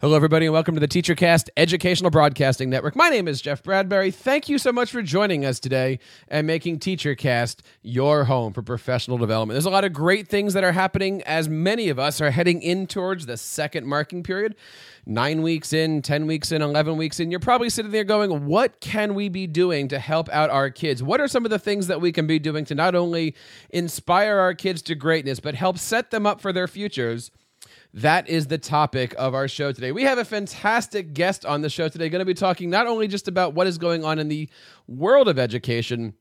Hello, everybody, and welcome to the TeacherCast Educational Broadcasting Network. My name is Jeff Bradbury. Thank you so much for joining us today and making TeacherCast your home for professional development. There's a lot of great things that are happening as many of us are heading in towards the second marking period. Nine weeks in, 10 weeks in, 11 weeks in, you're probably sitting there going, What can we be doing to help out our kids? What are some of the things that we can be doing to not only inspire our kids to greatness, but help set them up for their futures? That is the topic of our show today. We have a fantastic guest on the show today, going to be talking not only just about what is going on in the world of education,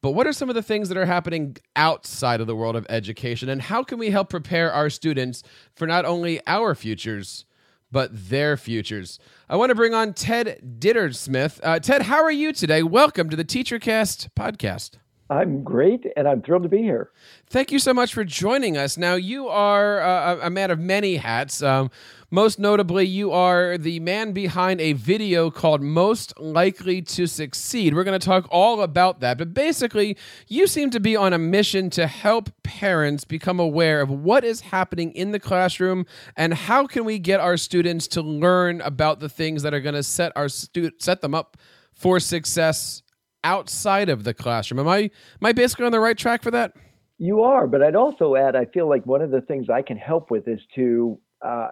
but what are some of the things that are happening outside of the world of education, and how can we help prepare our students for not only our futures, but their futures? I want to bring on Ted Dintersmith. Uh, Ted, how are you today? Welcome to the TeacherCast podcast. I'm great, and I'm thrilled to be here. Thank you so much for joining us. Now, you are uh, a man of many hats. Um, most notably, you are the man behind a video called Most Likely to Succeed. We're going to talk all about that. But basically, you seem to be on a mission to help parents become aware of what is happening in the classroom and how can we get our students to learn about the things that are going to set our stu- set them up for success outside of the classroom. Am I am I basically on the right track for that? You are, but I'd also add, I feel like one of the things I can help with is to uh,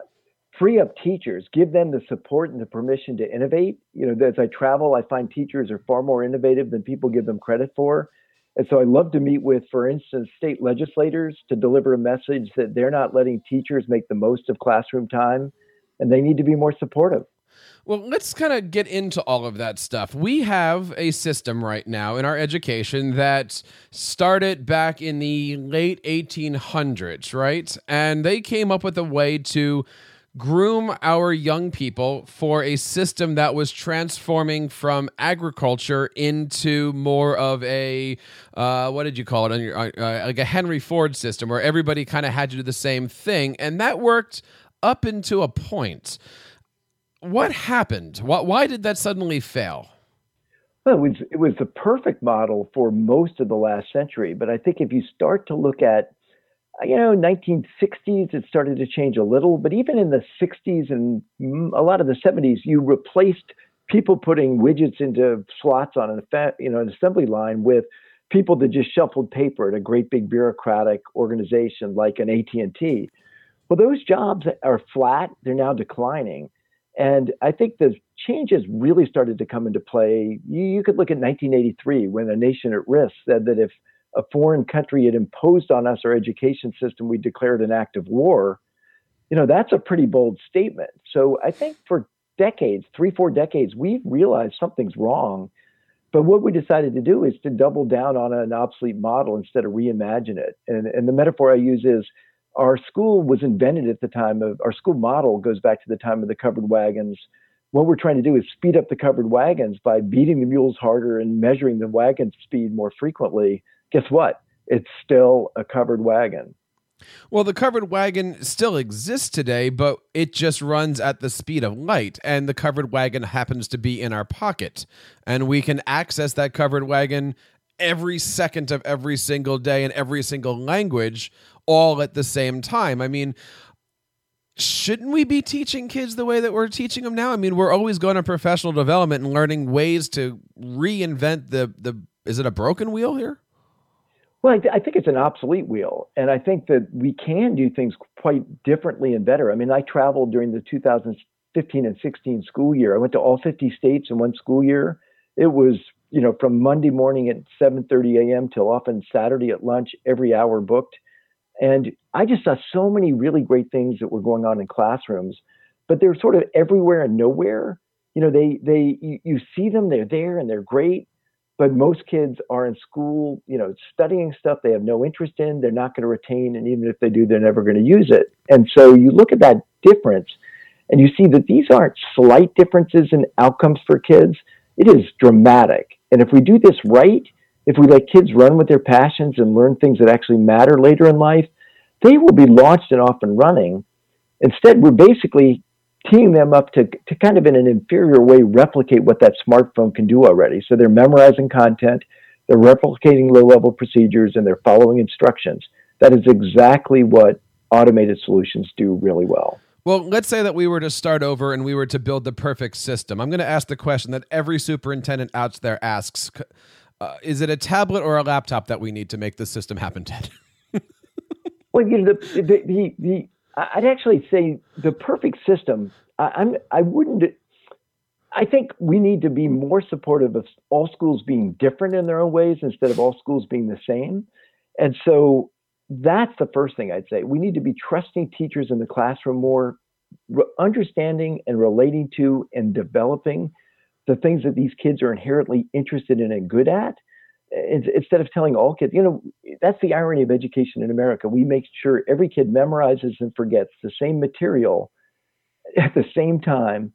free up teachers, give them the support and the permission to innovate. You know, as I travel, I find teachers are far more innovative than people give them credit for. And so I love to meet with, for instance, state legislators to deliver a message that they're not letting teachers make the most of classroom time and they need to be more supportive. Well, let's kind of get into all of that stuff. We have a system right now in our education that started back in the late 1800s, right? And they came up with a way to groom our young people for a system that was transforming from agriculture into more of a uh, what did you call it uh, uh, like a henry ford system where everybody kind of had to do the same thing and that worked up into a point what happened? Why, why did that suddenly fail? Well, it was it was the perfect model for most of the last century. But I think if you start to look at, uh, you know, 1960s, it started to change a little. But even in the 60s and mm, a lot of the 70s, you replaced people putting widgets into slots on an you know an assembly line with people that just shuffled paper at a great big bureaucratic organization like an AT&T. Well, those jobs are flat; they're now declining. And I think the changes really started to come into play. You, you, could look at 1983 when a nation at risk said that if a foreign country had imposed on us our education system, we declared an act of war. You know, that's a pretty bold statement. So I think for decades, three, four decades, we've realized something's wrong. But what we decided to do is to double down on an obsolete model instead of reimagine it. And, and the metaphor I use is our school was invented at the time of our school model goes back to the time of the covered wagons. What we're trying to do is speed up the covered wagons by beating the mules harder and measuring the wagon speed more frequently. Guess what? It's still a covered wagon. Well, the covered wagon still exists today, but it just runs at the speed of light, and the covered wagon happens to be in our pocket. And we can access that covered wagon every second of every single day in every single language all at the same time. I mean, shouldn't we be teaching kids the way that we're teaching them now? I mean, we're always going to professional development and learning ways to reinvent the the is it a broken wheel here? Well, I, th- I, think it's an obsolete wheel, and I think that we can do things quite differently and better. I mean, I traveled during the 2015 and 16 school year. I went to all 50 states in one school year. It was, you know, from Monday morning at 7:30 a.m. till often Saturday at lunch, every hour booked. And I just saw so many really great things that were going on in classrooms, but they're sort of everywhere and nowhere. You know, they they you, you see them, they're there and they're great, but most kids are in school, you know, studying stuff they have no interest in, they're not going to retain, and even if they do, they're never going to use it. And so you look at that difference and you see that these aren't slight differences in outcomes for kids. It is dramatic. And if we do this right, if we let kids run with their passions and learn things that actually matter later in life, they will be launched and off and running. Instead, we're basically teeing them up to, to kind of in an inferior way replicate what that smartphone can do already. So they're memorizing content, they're replicating low level procedures, and they're following instructions. That is exactly what automated solutions do really well. Well, let's say that we were to start over and we were to build the perfect system. I'm going to ask the question that every superintendent out there asks uh, Is it a tablet or a laptop that we need to make this system happen, Ted? well, you know, the, the, the, the, I'd actually say the perfect system, I, I'm, I wouldn't, I think we need to be more supportive of all schools being different in their own ways instead of all schools being the same. And so that's the first thing I'd say. We need to be trusting teachers in the classroom more, re- understanding and relating to and developing the things that these kids are inherently interested in and good at. Instead of telling all kids, you know, that's the irony of education in America. We make sure every kid memorizes and forgets the same material at the same time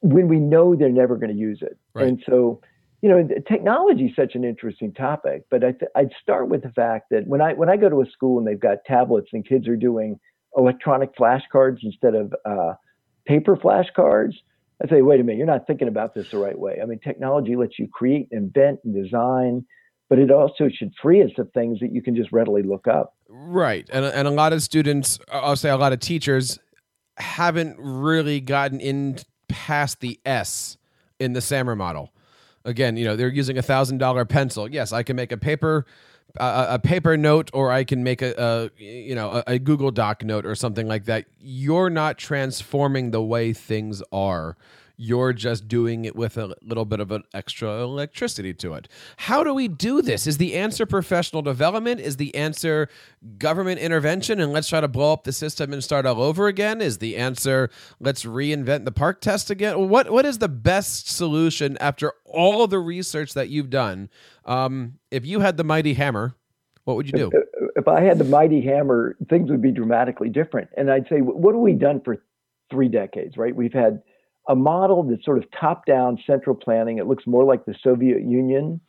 when we know they're never going to use it. Right. And so you know, technology is such an interesting topic, but I would start with the fact that when I when I go to a school and they've got tablets and kids are doing electronic flashcards instead of uh, paper flashcards, I say, wait a minute, you're not thinking about this the right way. I mean, technology lets you create, invent, and design, but it also should free us of things that you can just readily look up. Right, and and a lot of students, I'll say, a lot of teachers haven't really gotten in past the S in the SAMR model again, you know, they're using a thousand dollar pencil. Yes, I can make a paper uh, a paper note or I can make a, a you know a, a, Google Doc note or something like that. You're not transforming the way things are. You're just doing it with a little bit of an extra electricity to it. How do we do this? Is the answer professional development? Is the answer government intervention and let's try to blow up the system and start all over again? Is the answer let's reinvent the PARCC test again? What what is the best solution after all the research that you've done? Um, if you had the mighty hammer, what would you do? If I had the mighty hammer, things would be dramatically different. And I'd say, what have we done for three decades, right? We've had a model that's sort of top down central planning. It looks more like the Soviet Union,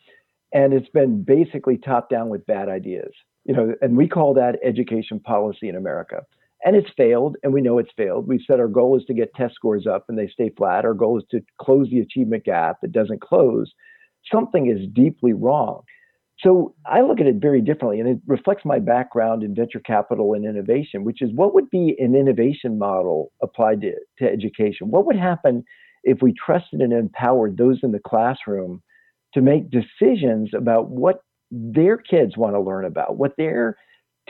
and it's been basically top down with bad ideas. You know, and we call that education policy in America. And it's failed, and we know it's failed. We've said our goal is to get test scores up and they stay flat. Our goal is to close the achievement gap. It doesn't close. Something is deeply wrong. So I look at it very differently, and it reflects my background in venture capital and innovation, which is what would be an innovation model applied to, to education? What would happen if we trusted and empowered those in the classroom to make decisions about what their kids want to learn about, what their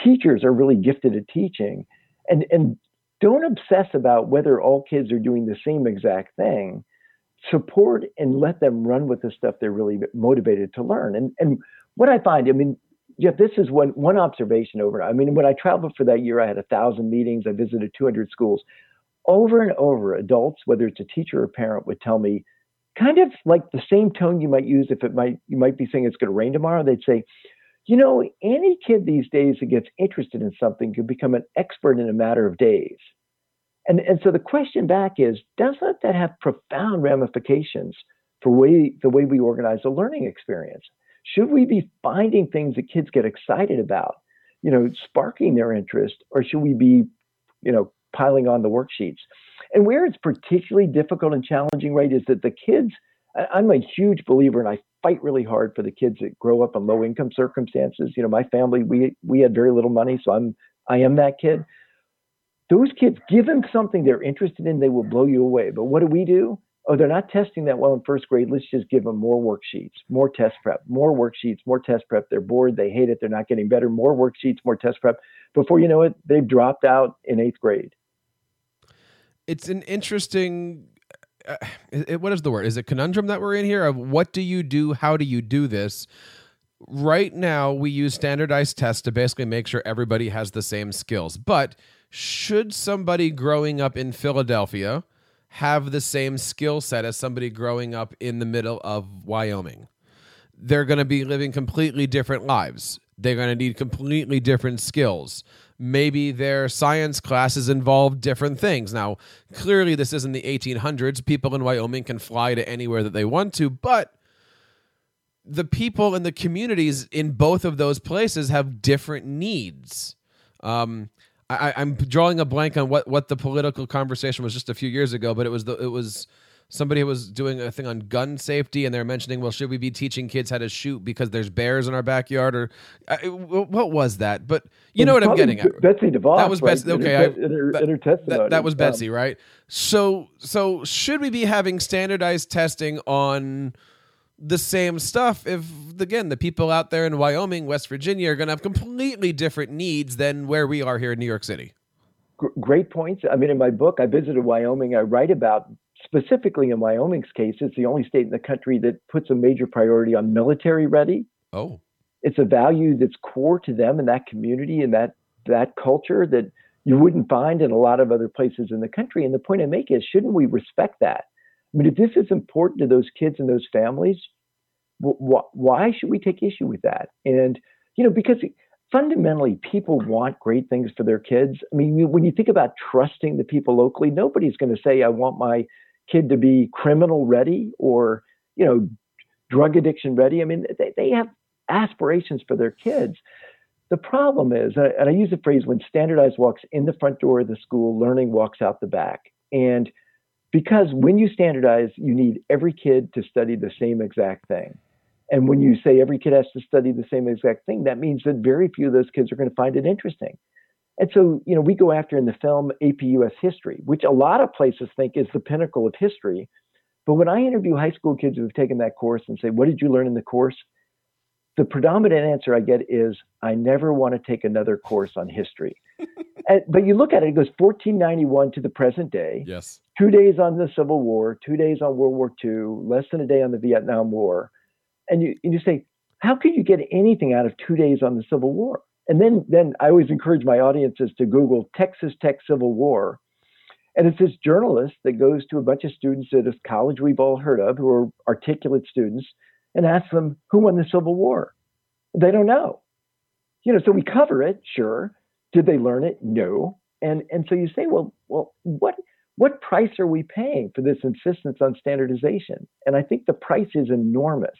teachers are really gifted at teaching, and, and don't obsess about whether all kids are doing the same exact thing. Support and let them run with the stuff they're really motivated to learn. And, and what I find, I mean, Jeff, this is one one observation over. I mean, when I traveled for that year, I had a thousand meetings. I visited 200 schools. Over and over, adults, whether it's a teacher or parent, would tell me, kind of like the same tone you might use if it might you might be saying it's going to rain tomorrow. They'd say, you know, any kid these days that gets interested in something could become an expert in a matter of days. And and so the question back is, doesn't that have profound ramifications for way the way we organize the learning experience? Should we be finding things that kids get excited about, you know, sparking their interest, or should we be, you know, piling on the worksheets? And where it's particularly difficult and challenging, right, is that the kids, I'm a huge believer and I fight really hard for the kids that grow up in low income circumstances. You know, my family, we we had very little money, so I'm I am that kid. Those kids, give them something they're interested in, they will blow you away. But what do we do? Oh, they're not testing that well in first grade. Let's just give them more worksheets, more test prep, more worksheets, more test prep. They're bored, they hate it, they're not getting better. More worksheets, more test prep. Before you know it, they've dropped out in eighth grade. It's an interesting. Uh, it, what is the word? Is it conundrum that we're in here? Of what do you do? How do you do this? Right now, we use standardized tests to basically make sure everybody has the same skills. But should somebody growing up in Philadelphia have the same skill set as somebody growing up in the middle of Wyoming. They're going to be living completely different lives. They're going to need completely different skills. Maybe their science classes involve different things. Now, clearly, this isn't the 1800s. People in Wyoming can fly to anywhere that they want to, but the people and the communities in both of those places have different needs. Um, I, am drawing a blank on what, what the political conversation was just a few years ago, but it was the it was somebody was doing a thing on gun safety and they're mentioning well should we be teaching kids how to shoot because there's bears in our backyard or uh, what was that but you know what i'm getting at betsy devos that was betsy right? okay in her, in her, that, in her testimony. That, that was betsy um, right so so should we be having standardized testing on the same stuff if again the people out there in wyoming west virginia are going to have completely different needs than where we are here in new york city great points. I mean, in my book, I visited Wyoming. I write about specifically in Wyoming's case, it's the only state in the country that puts a major priority on military ready. Oh. It's a value that's core to them and that community and that that culture that you wouldn't find in a lot of other places in the country. And the point I make is, shouldn't we respect that? I mean, if this is important to those kids and those families, wh- why should we take issue with that? And you know, because fundamentally, people want great things for their kids. I mean, when you think about trusting the people locally, nobody's going to say, "I want my kid to be criminal ready or, you know, drug addiction ready. I mean, they, they have aspirations for their kids. The problem is, and I use the phrase when standardized walks in the front door of the school, learning walks out the back. And because when you standardize, you need every kid to study the same exact thing. And when you say every kid has to study the same exact thing, that means that very few of those kids are going to find it interesting. And so, you know, we go after in the film AP US history, which a lot of places think is the pinnacle of history. But when I interview high school kids who have taken that course and say, What did you learn in the course? The predominant answer I get is, I never want to take another course on history. and, but you look at it, it goes 1491 to the present day. Yes. Two days on the Civil War, two days on World War II, less than a day on the Vietnam War. And you, and you say, How could you get anything out of two days on the Civil War? And then, then I always encourage my audiences to Google Texas Tech Civil War. And it's this journalist that goes to a bunch of students at a college we've all heard of who are articulate students and asks them, who won the Civil War? They don't know. You know, so we cover it, sure. Did they learn it? No. And and so you say, well, well, what what price are we paying for this insistence on standardization? And I think the price is enormous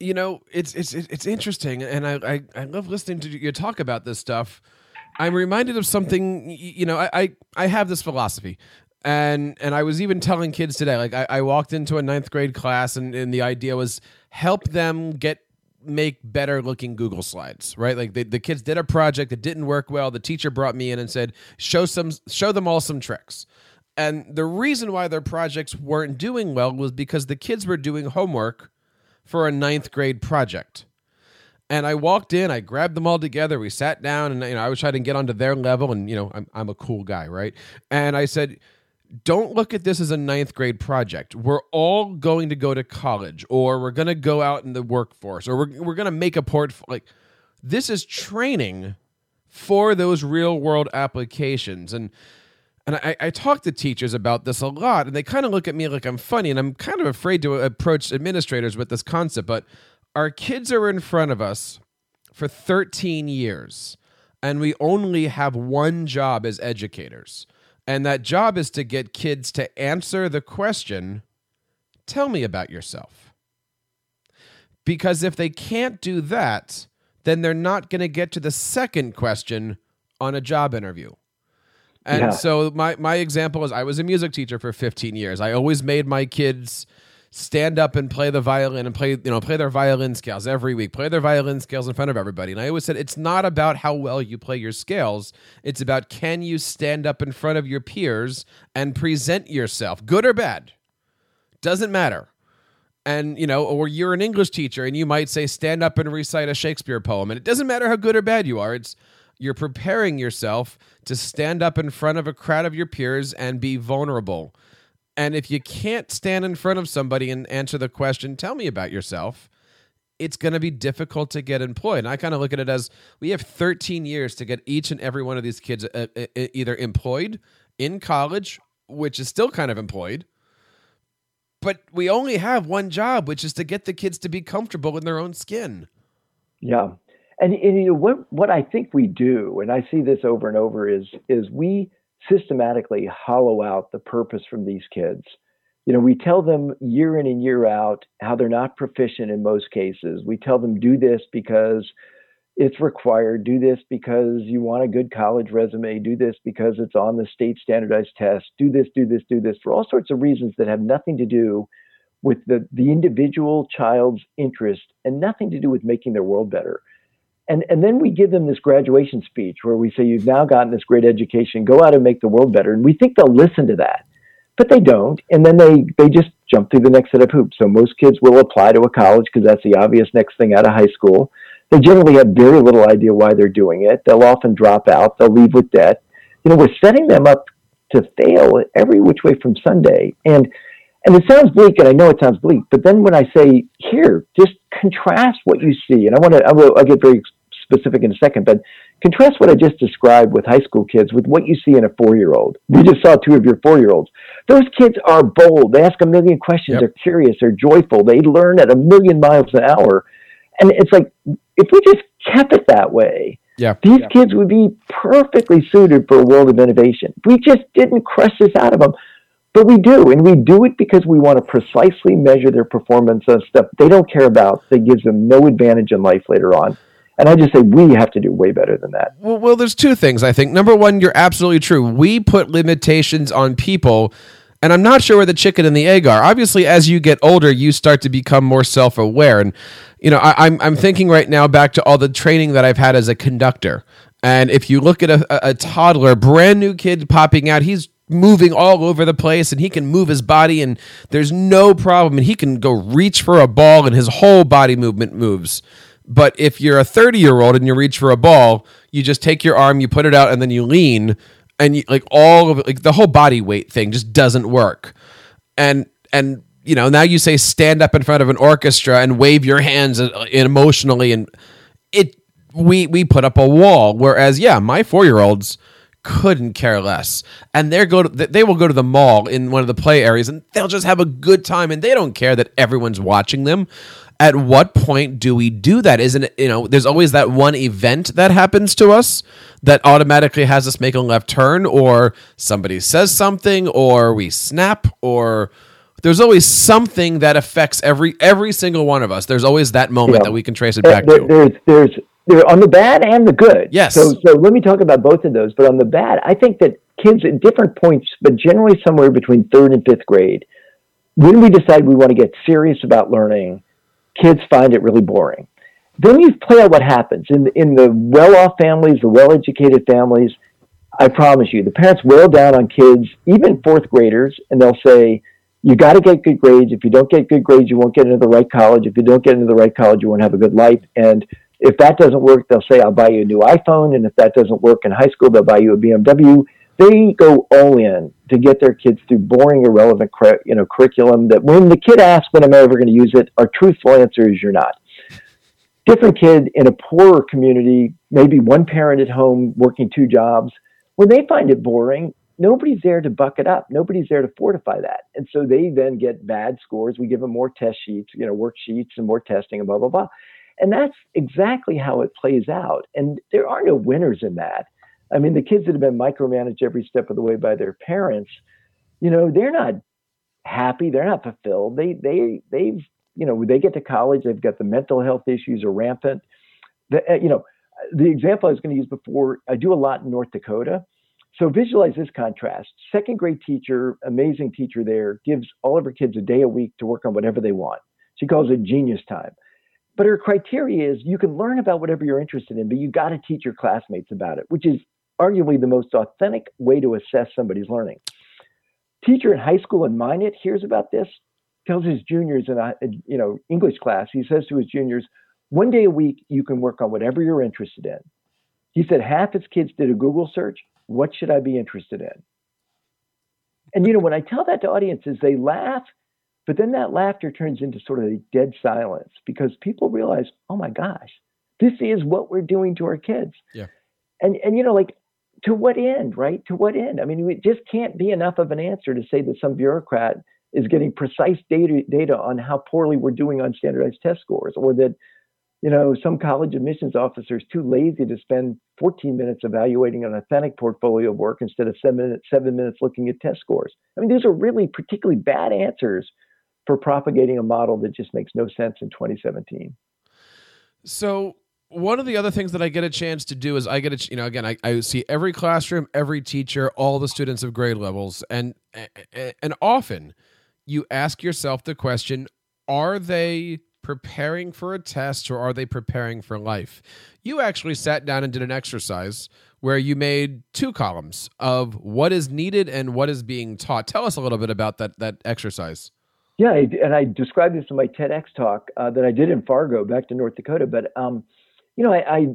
you know, it's it's it's interesting, and I, I, I love listening to you talk about this stuff. I'm reminded of something. You know, I I, I have this philosophy, and and I was even telling kids today. Like I, I walked into a ninth grade class, and, and the idea was help them get make better looking Google slides, right? Like the, the kids did a project that didn't work well. The teacher brought me in and said, show some show them all some tricks. And the reason why their projects weren't doing well was because the kids were doing homework for a ninth grade project. And I walked in, I grabbed them all together. We sat down, and you know, I was trying to get onto their level. And you know, I'm I'm a cool guy, right? And I said, "Don't look at this as a ninth grade project. We're all going to go to college, or we're going to go out in the workforce, or we're we're going to make a port. Like, this is training for those real world applications." And and I, I talk to teachers about this a lot, and they kind of look at me like I'm funny, and I'm kind of afraid to approach administrators with this concept. But our kids are in front of us for 13 years, and we only have one job as educators. And that job is to get kids to answer the question Tell me about yourself. Because if they can't do that, then they're not going to get to the second question on a job interview. And yeah. so my my example is I was a music teacher for 15 years. I always made my kids stand up and play the violin and play you know play their violin scales every week play their violin scales in front of everybody. And i always said it's not about how well you play your scales. It's about can you stand up in front of your peers and present yourself good or bad. Doesn't matter. And you know or you're an english teacher and you might say stand up and recite a shakespeare poem. And it doesn't matter how good or bad you are. It's you're preparing yourself to stand up in front of a crowd of your peers and be vulnerable. And if you can't stand in front of somebody and answer the question, tell me about yourself, it's going to be difficult to get employed. And I kind of look at it as we have 13 years to get each and every one of these kids uh, uh, uh, either employed in college, which is still kind of employed, but we only have one job, which is to get the kids to be comfortable in their own skin. Yeah. And, and you know what what I think we do, and I see this over and over, is is we systematically hollow out the purpose from these kids. You know, we tell them year in and year out how they're not proficient in most cases. We tell them do this because it's required. Do this because you want a good college resume. Do this because it's on the state standardized test. Do this, do this, do this for all sorts of reasons that have nothing to do with the, the individual child's interest and nothing to do with making their world better. And, and then we give them this graduation speech where we say, You've now gotten this great education, go out and make the world better. And we think they'll listen to that, but they don't. And then they, they just jump through the next set of hoops. So most kids will apply to a college because that's the obvious next thing out of high school. They generally have very little idea why they're doing it. They'll often drop out. They'll leave with debt. You know, we're setting them up to fail every which way from Sunday. And and it sounds bleak, and I know it sounds bleak. But then when I say here, just contrast what you see, and I want to, I will, I'll get very specific in a second, but contrast what I just described with high school kids with what you see in a four-year-old. You just saw two of your four-year-olds. Those kids are bold. They ask a million questions. Yep. They're curious. They're joyful. They learn at a million miles an hour. And it's like if we just kept it that way, yeah, these yeah. kids would be perfectly suited for a world of innovation. We just didn't crush this out of them. But we do, and we do it because we want to precisely measure their performance on stuff they don't care about that gives them no advantage in life later on. And I just say we have to do way better than that. Well, well, there's two things I think. Number one, you're absolutely true. We put limitations on people and I'm not sure where the chicken and the egg are. Obviously, as you get older, you start to become more self aware. And, you know, I, am I'm, I'm thinking right now back to all the training that I've had as a conductor. And if you look at a, a toddler, brand new kid popping out, he's moving all over the place and he can move his body and there's no problem. And he can go reach for a ball and his whole body movement moves. But if you're a 30 year old and you reach for a ball, you just take your arm, you put it out, and then you lean and you, like all of like the whole body weight thing just doesn't work. And and you know now you say stand up in front of an orchestra and wave your hands uh, emotionally, and it we we put up a wall. Whereas yeah, my four year olds couldn't care less and they're go to they will go to the mall in one of the play areas and they'll just have a good time and they don't care that everyone's watching them at what point do we do that? Isn't it, you know, there's always that one event that happens to us that automatically has us make a left turn, or somebody says something, or we snap, or there's always something that affects every every single one of us. There's always that moment yeah. that we can trace it back there, to. There's there's there on the bad and the good. Yes. So so let me talk about both of those. But on the bad, I think that kids at different points, but generally somewhere between third and fifth grade, when we decide we want to get serious about learning kids find it really boring. Then you play out what happens in in the well-off families, the well-educated families. I promise you, the parents wail down on kids, even fourth graders, and they'll say, "You got to get good grades. If you don't get good grades, you won't get into the right college. If you don't get into the right college, you won't have a good life." And if that doesn't work, they'll say, "I'll buy you a new iPhone." And if that doesn't work in high school, they'll buy you a BMW they go all in to get their kids through boring, irrelevant, you know, curriculum. That when the kid asks, "When am I ever going to use it?" our truthful answer is, "You're not." Different kid in a poorer community, maybe one parent at home working two jobs, when they find it boring, nobody's there to buck it up. Nobody's there to fortify that, and so they then get bad scores. We give them more test sheets, you know, worksheets and more testing, and blah blah blah. And that's exactly how it plays out. And there are no winners in that. I mean, the kids that have been micromanaged every step of the way by their parents, you know, they're not happy. They're not fulfilled. They they they've you know they get to college. They've got the mental health issues are rampant. The, uh, you know, the example I was going to use before. I do a lot in North Dakota. So visualize this contrast. Second grade teacher, amazing teacher there, gives all of her kids a day a week to work on whatever they want. She calls it genius time. But her criteria is you can learn about whatever you're interested in, but you got to teach your classmates about it, which is arguably the most authentic way to assess somebody's learning. Teacher in high school in Minot hears about this, tells his juniors in a you know English class, he says to his juniors, one day a week you can work on whatever you're interested in. He said half his kids did a Google search, what should I be interested in? And you know, when I tell that to audiences, they laugh, but then that laughter turns into sort of a dead silence because people realize, oh my gosh, this is what we're doing to our kids. Yeah. And and you know, like to what end, right? To what end? I mean, it just can't be enough of an answer to say that some bureaucrat is getting precise data, data on how poorly we're doing on standardized test scores, or that you know some college admissions officer is too lazy to spend 14 minutes evaluating an authentic portfolio of work instead of seven minutes, seven minutes looking at test scores. I mean, these are really particularly bad answers for propagating a model that just makes no sense in 2017. So one of the other things that I get a chance to do is I get a, you know, again, I, I see every classroom, every teacher, all the students of grade levels, and and often you ask yourself the question: Are they preparing for a test or are they preparing for life? You actually sat down and did an exercise where you made two columns of what is needed and what is being taught. Tell us a little bit about that that exercise. Yeah, and I described this in my TEDx talk uh, that I did in Fargo, back to North Dakota. But um, you know, I, I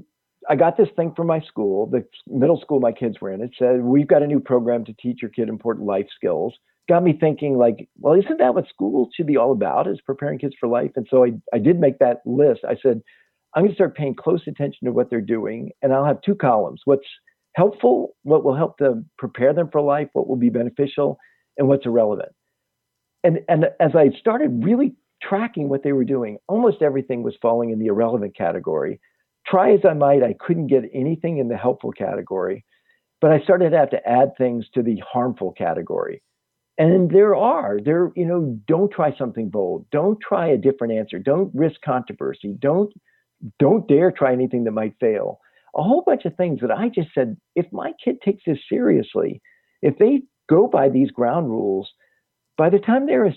I got this thing from my school, the middle school my kids were in. It said we've got a new program to teach your kid important life skills. Got me thinking, like, well, isn't that what school should be all about? Is preparing kids for life? And so I I did make that list. I said I'm going to start paying close attention to what they're doing, and I'll have two columns: what's helpful, what will help them prepare them for life, what will be beneficial, and what's irrelevant. And and as I started really tracking what they were doing, almost everything was falling in the irrelevant category. Try as I might, I couldn't get anything in the helpful category, but I started to have to add things to the harmful category. And there are, there, you know, don't try something bold. Don't try a different answer. Don't risk controversy. Don't don't dare try anything that might fail. A whole bunch of things that I just said, if my kid takes this seriously, if they go by these ground rules, by the time they're a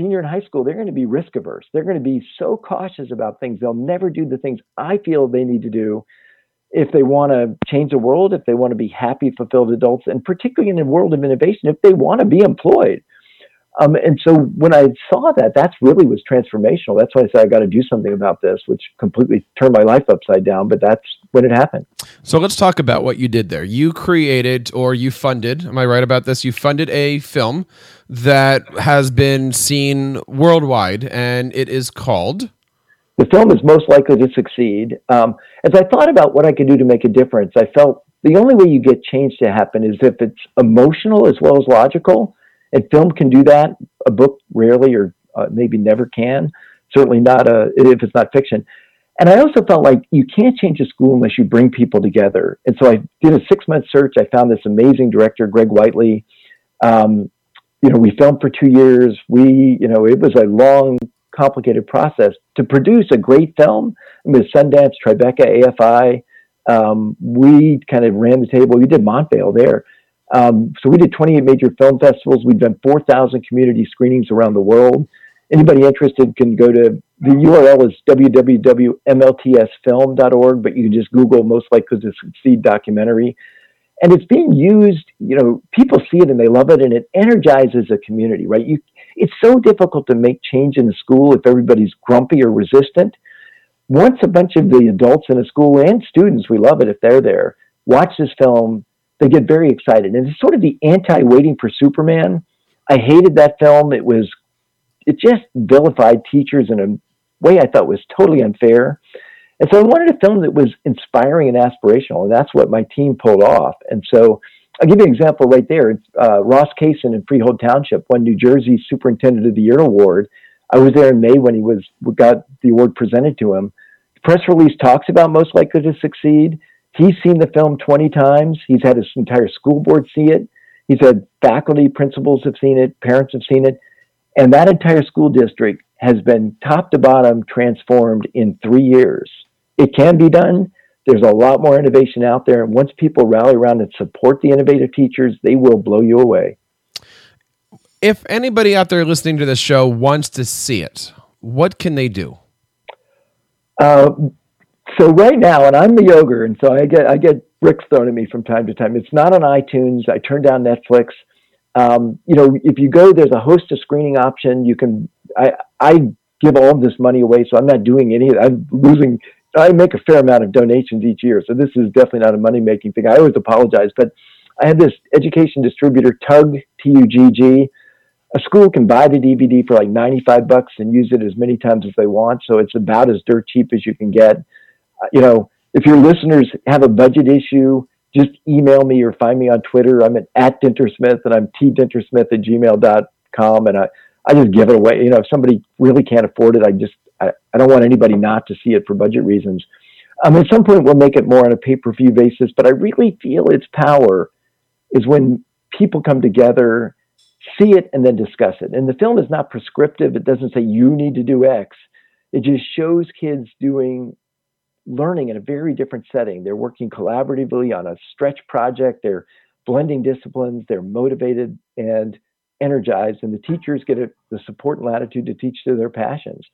senior in high school, they're going to be risk averse. They're going to be so cautious about things. They'll never do the things I feel they need to do if they want to change the world, if they want to be happy, fulfilled adults, and particularly in the world of innovation, if they want to be employed. Um, and so when I saw that, that's really was transformational. That's why I said I got to do something about this, which completely turned my life upside down. But that's when it happened. So let's talk about what you did there. You created or you funded, am I right about this? You funded a film that has been seen worldwide, and it is called. The film is most likely to succeed. Um, as I thought about what I could do to make a difference, I felt the only way you get change to happen is if it's emotional as well as logical and film can do that. A book rarely or uh, maybe never can. Certainly not a, if it's not fiction. And I also felt like you can't change a school unless you bring people together. And so I did a six month search. I found this amazing director, Greg Whiteley. Um, you know, we filmed for two years. We, you know, it was a long, complicated process to produce a great film. With Sundance, Tribeca, AFI, um, we kind of ran the table. We did Montvale there. Um, so we did 28 major film festivals. We've done 4,000 community screenings around the world. Anybody interested can go to the URL is www.mltsfilm.org, but you can just Google most likely to succeed documentary. And it's being used, you know, people see it and they love it and it energizes a community, right? You, it's so difficult to make change in a school if everybody's grumpy or resistant. Once a bunch of the adults in a school and students, we love it if they're there, watch this film, they get very excited. And it's sort of the anti waiting for Superman. I hated that film. It was, it just vilified teachers in a way I thought was totally unfair. And so I wanted a film that was inspiring and aspirational, and that's what my team pulled off. And so I'll give you an example right there. Uh, Ross Kaysen in Freehold Township won New Jersey Superintendent of the Year award. I was there in May when he was got the award presented to him. The press release talks about most likely to succeed. He's seen the film 20 times. He's had his entire school board see it. He's had faculty, principals have seen it, parents have seen it. And that entire school district has been top to bottom transformed in three years. It can be done. There's a lot more innovation out there. And once people rally around and support the innovative teachers, they will blow you away. If anybody out there listening to this show wants to see it, what can they do? Uh, so right now, and I'm the yoga, and so I get I get bricks thrown at me from time to time. It's not on iTunes. I turn down Netflix. Um, you know, if you go, there's a host of screening option. You can. I I give all of this money away, so I'm not doing any. I'm losing. I make a fair amount of donations each year, so this is definitely not a money making thing. I always apologize, but I have this education distributor, Tugg T U G G. A school can buy the DVD for like 95 bucks and use it as many times as they want, so it's about as dirt cheap as you can get uh, you know, if your listeners have a budget issue, just email me or find me on Twitter. I'm at, at Dintersmith and I'm tdintersmith at gmail.com. And I, I just give it away. You know, if somebody really can't afford it, I just, I, I don't want anybody not to see it for budget reasons. Um, at some point, we'll make it more on a pay per view basis, but I really feel its power is when people come together, see it, and then discuss it. And the film is not prescriptive, it doesn't say you need to do X. It just shows kids doing learning in a very different setting. They're working collaboratively on a stretch project. They're blending disciplines. They're motivated and energized, and the teachers get a, the support and latitude to teach to their passions.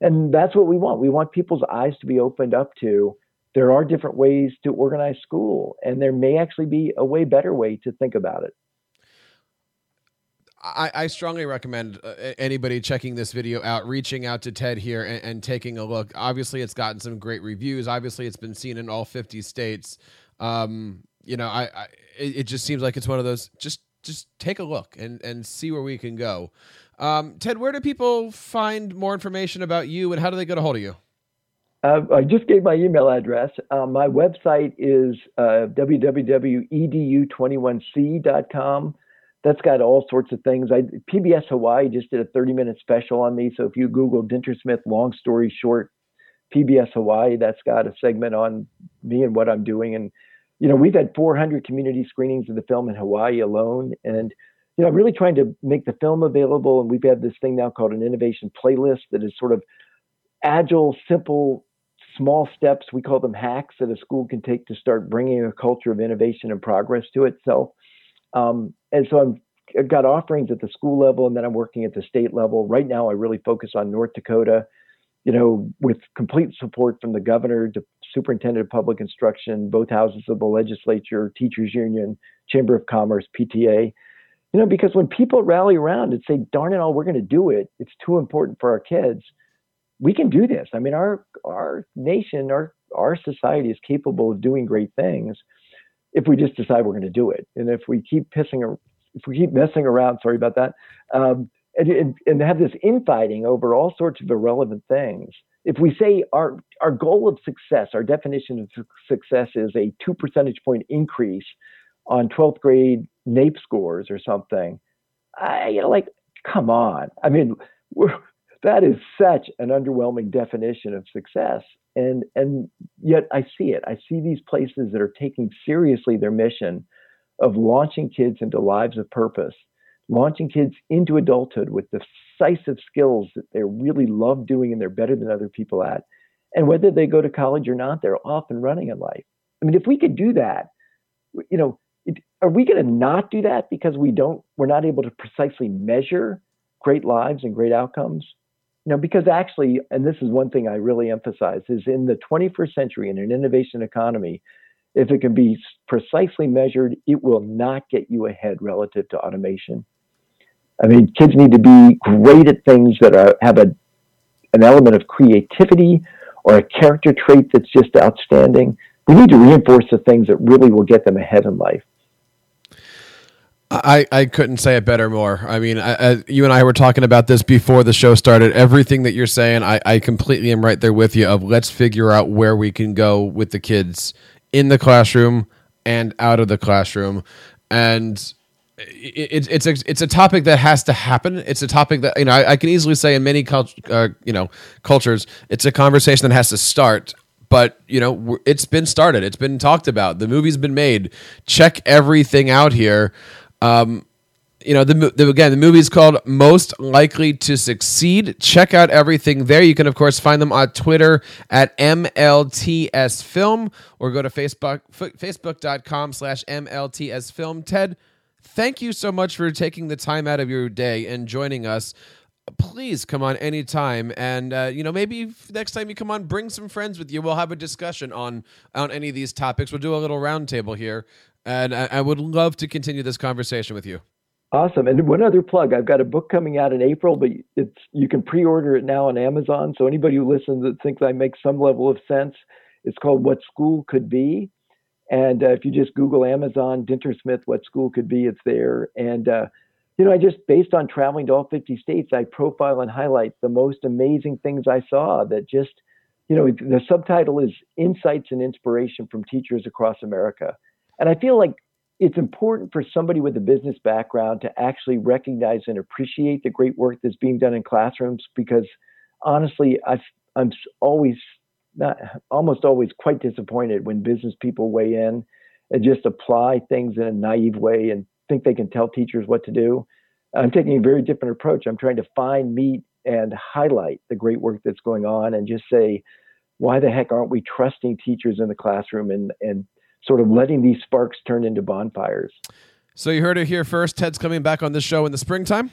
And that's what we want. We want people's eyes to be opened up to there are different ways to organize school, and there may actually be a way better way to think about it. I, I, strongly recommend uh, anybody checking this video out, reaching out to Ted here and, and, taking a look. Obviously, it's gotten some great reviews. Obviously, it's been seen in all 50 states. Um, you know, I, I it, it, just seems like it's one of those. Just just take a look and and see where we can go. Um, Ted, where do people find more information about you, and how do they get a hold of you? Uh, I just gave my email address. Uh, my website is uh, www.edu21c.com that's got all sorts of things. I PBS Hawaii just did a 30 minute special on me. So if you Google Dintersmith long story short, PBS Hawaii, that's got a segment on me and what I'm doing. And you know, we've had 400 community screenings of the film in Hawaii alone, and you know, really trying to make the film available. And we've had this thing now called an innovation playlist that is sort of agile, simple, small steps. We call them hacks that a school can take to start bringing a culture of innovation and progress to itself. Um, and so I'm, I've got offerings at the school level, and then I'm working at the state level. Right now, I really focus on North Dakota, you know, with complete support from the governor, the superintendent of public instruction, both houses of the legislature, teachers union, chamber of commerce, PTA. You know, because when people rally around and say, "Darn it all, we're going to do it," it's too important for our kids. We can do this. I mean, our our nation, our our society is capable of doing great things if we just decide we're going to do it. And if we keep pissing, if we keep messing around, sorry about that, um, and, and, and have this infighting over all sorts of irrelevant things. If we say our our goal of success, our definition of success is a two percentage point increase on 12th grade NAEP scores or something, I you know like come on. I mean, that is such an underwhelming definition of success and and yet I see it. I see these places that are taking seriously their mission of launching kids into lives of purpose, launching kids into adulthood with decisive skills that they really love doing and they're better than other people at. And whether they go to college or not, they're off and running in life. I mean, if we could do that, you know, it, are we going to not do that because we don't, we're not able to precisely measure great lives and great outcomes? you know, because actually, and this is one thing I really emphasize, is in the 21st century in an innovation economy, if it can be precisely measured, it will not get you ahead relative to automation. I mean, kids need to be great at things that are, have a, an element of creativity or a character trait that's just outstanding. We need to reinforce the things that really will get them ahead in life. I, I couldn't say it better more. I mean, I, I, you and I were talking about this before the show started. Everything that you're saying, I, I completely am right there with you. Of let's figure out where we can go with the kids in the classroom and out of the classroom, and it, it's a it's a topic that has to happen. It's a topic that you know I, I can easily say in many cult, uh, you know cultures, it's a conversation that has to start but you know it's been started it's been talked about the movie's been made check everything out here um, you know, the, the, again, the movie is called Most Likely to Succeed. Check out everything there. You can, of course, find them on Twitter at MLTS Film or go to Facebook, facebook.com slash MLTS Film. Ted, thank you so much for taking the time out of your day and joining us. Please come on anytime, and uh, you know maybe next time you come on, bring some friends with you. We'll have a discussion on on any of these topics. We'll do a little roundtable here and I, I would love to continue this conversation with you. Awesome. And one other plug, I've got a book coming out in April, but it's you can pre-order it now on Amazon. So anybody who listens that thinks I make some level of sense, it's called What School Could Be. And uh, if you just Google Amazon Dintersmith, What School Could Be, it's there. And uh, you know, I just based on traveling to all 50 states, I profile and highlight the most amazing things I saw that just, you know, the subtitle is Insights and Inspiration from Teachers Across America. And I feel like it's important for somebody with a business background to actually recognize and appreciate the great work that's being done in classrooms because honestly, i am always not almost always quite disappointed when business people weigh in and just apply things in a naive way and think they can tell teachers what to do. I'm taking a very different approach. I'm trying to find, meet, and highlight the great work that's going on and just say, why the heck aren't we trusting teachers in the classroom and, and sort of letting these sparks turn into bonfires? So you heard it here first. Ted's coming back on the show in the springtime.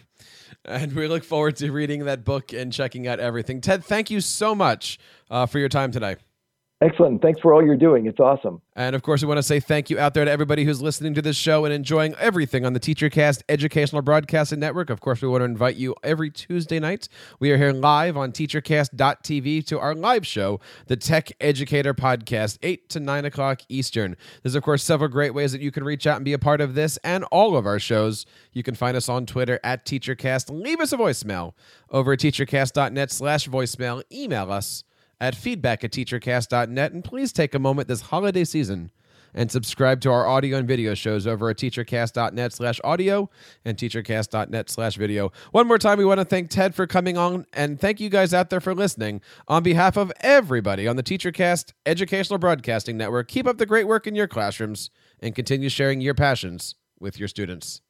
And we look forward to reading that book and checking out everything. Ted, thank you so much uh, for your time today. Excellent. Thanks for all you're doing. It's awesome. And of course, we want to say thank you out there to everybody who's listening to this show and enjoying everything on the TeacherCast Educational Broadcasting Network. Of course, we want to invite you every Tuesday night. We are here live on teachercast.tv to our live show, the Tech Educator Podcast, 8 to 9 o'clock Eastern. There's, of course, several great ways that you can reach out and be a part of this and all of our shows. You can find us on Twitter at TeacherCast. Leave us a voicemail over at teachercast.net slash voicemail. Email us at feedback at teachercast.net. And please take a moment this holiday season and subscribe to our audio and video shows over at teachercast.net slash audio and teachercast.net slash video. One more time, we want to thank Ted for coming on and thank you guys out there for listening. On behalf of everybody on the TeacherCast Educational Broadcasting Network, keep up the great work in your classrooms and continue sharing your passions with your students.